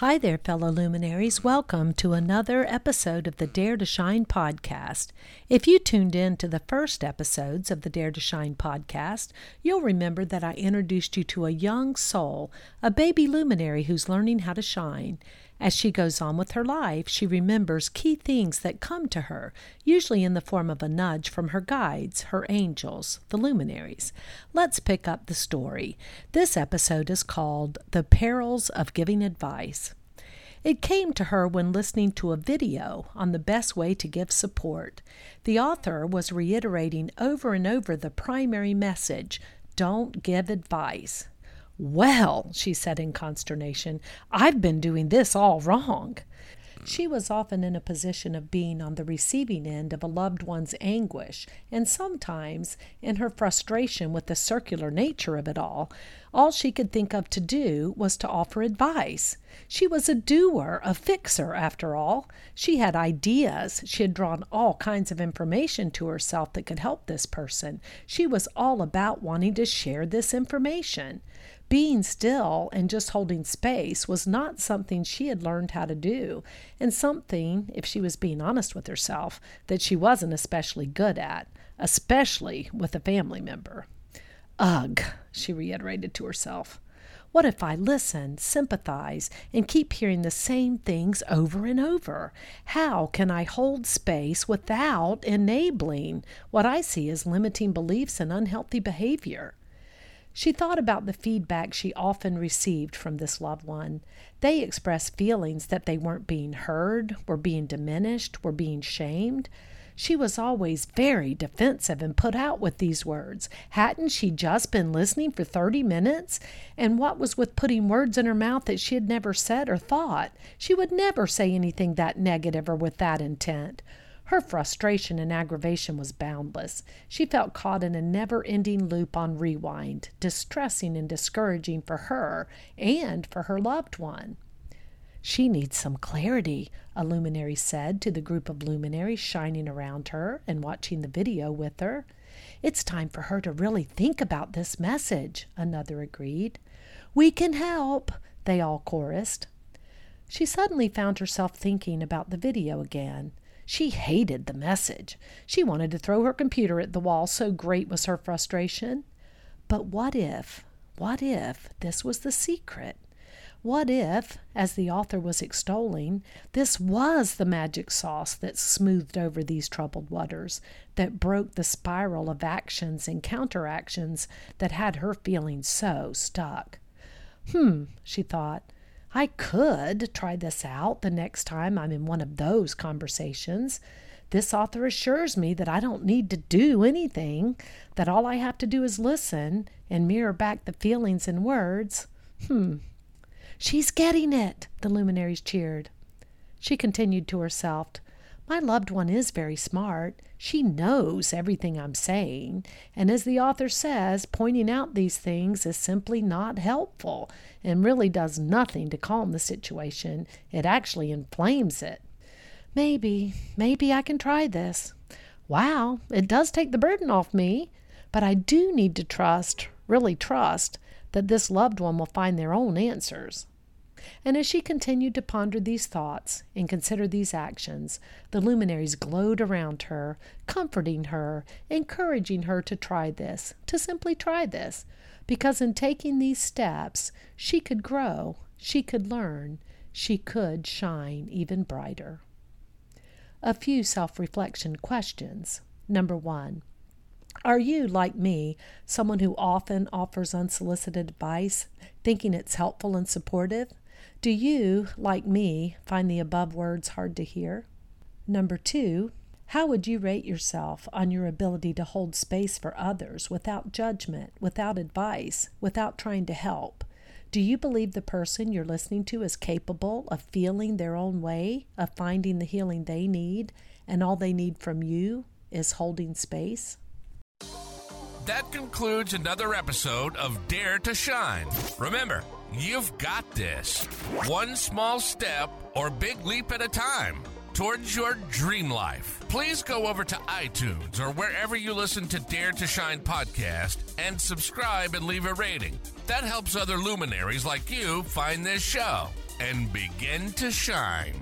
Hi there, fellow luminaries. Welcome to another episode of the Dare to Shine podcast. If you tuned in to the first episodes of the Dare to Shine podcast, you'll remember that I introduced you to a young soul, a baby luminary who's learning how to shine. As she goes on with her life, she remembers key things that come to her, usually in the form of a nudge from her guides, her angels, the luminaries. Let's pick up the story. This episode is called The Perils of Giving Advice. It came to her when listening to a video on the best way to give support. The author was reiterating over and over the primary message don't give advice. Well, she said in consternation, I've been doing this all wrong. She was often in a position of being on the receiving end of a loved one's anguish, and sometimes, in her frustration with the circular nature of it all, all she could think of to do was to offer advice. She was a doer, a fixer, after all. She had ideas. She had drawn all kinds of information to herself that could help this person. She was all about wanting to share this information. Being still and just holding space was not something she had learned how to do, and something, if she was being honest with herself, that she wasn't especially good at, especially with a family member. Ugh, she reiterated to herself. What if I listen, sympathize, and keep hearing the same things over and over? How can I hold space without enabling what I see as limiting beliefs and unhealthy behavior? She thought about the feedback she often received from this loved one. They expressed feelings that they weren't being heard, were being diminished, were being shamed. She was always very defensive and put out with these words. Hadn't she just been listening for 30 minutes? And what was with putting words in her mouth that she had never said or thought? She would never say anything that negative or with that intent. Her frustration and aggravation was boundless. She felt caught in a never ending loop on rewind, distressing and discouraging for her and for her loved one. She needs some clarity, a luminary said to the group of luminaries shining around her and watching the video with her. It's time for her to really think about this message, another agreed. We can help, they all chorused. She suddenly found herself thinking about the video again. She hated the message. She wanted to throw her computer at the wall, so great was her frustration. But what if, what if this was the secret? What if, as the author was extolling, this was the magic sauce that smoothed over these troubled waters, that broke the spiral of actions and counteractions that had her feeling so stuck? Hmm, she thought. I could try this out the next time I'm in one of those conversations. This author assures me that I don't need to do anything, that all I have to do is listen and mirror back the feelings in words. Hmm. She's getting it, the luminaries cheered. She continued to herself, my loved one is very smart. She knows everything I'm saying. And as the author says, pointing out these things is simply not helpful and really does nothing to calm the situation. It actually inflames it. Maybe, maybe I can try this. Wow, it does take the burden off me. But I do need to trust, really trust, that this loved one will find their own answers. And as she continued to ponder these thoughts and consider these actions, the luminaries glowed around her, comforting her, encouraging her to try this, to simply try this, because in taking these steps, she could grow, she could learn, she could shine even brighter. A few self reflection questions. Number one, are you, like me, someone who often offers unsolicited advice, thinking it's helpful and supportive? Do you, like me, find the above words hard to hear? Number two, how would you rate yourself on your ability to hold space for others without judgment, without advice, without trying to help? Do you believe the person you're listening to is capable of feeling their own way, of finding the healing they need, and all they need from you is holding space? That concludes another episode of Dare to Shine. Remember, you've got this. One small step or big leap at a time towards your dream life. Please go over to iTunes or wherever you listen to Dare to Shine podcast and subscribe and leave a rating. That helps other luminaries like you find this show and begin to shine.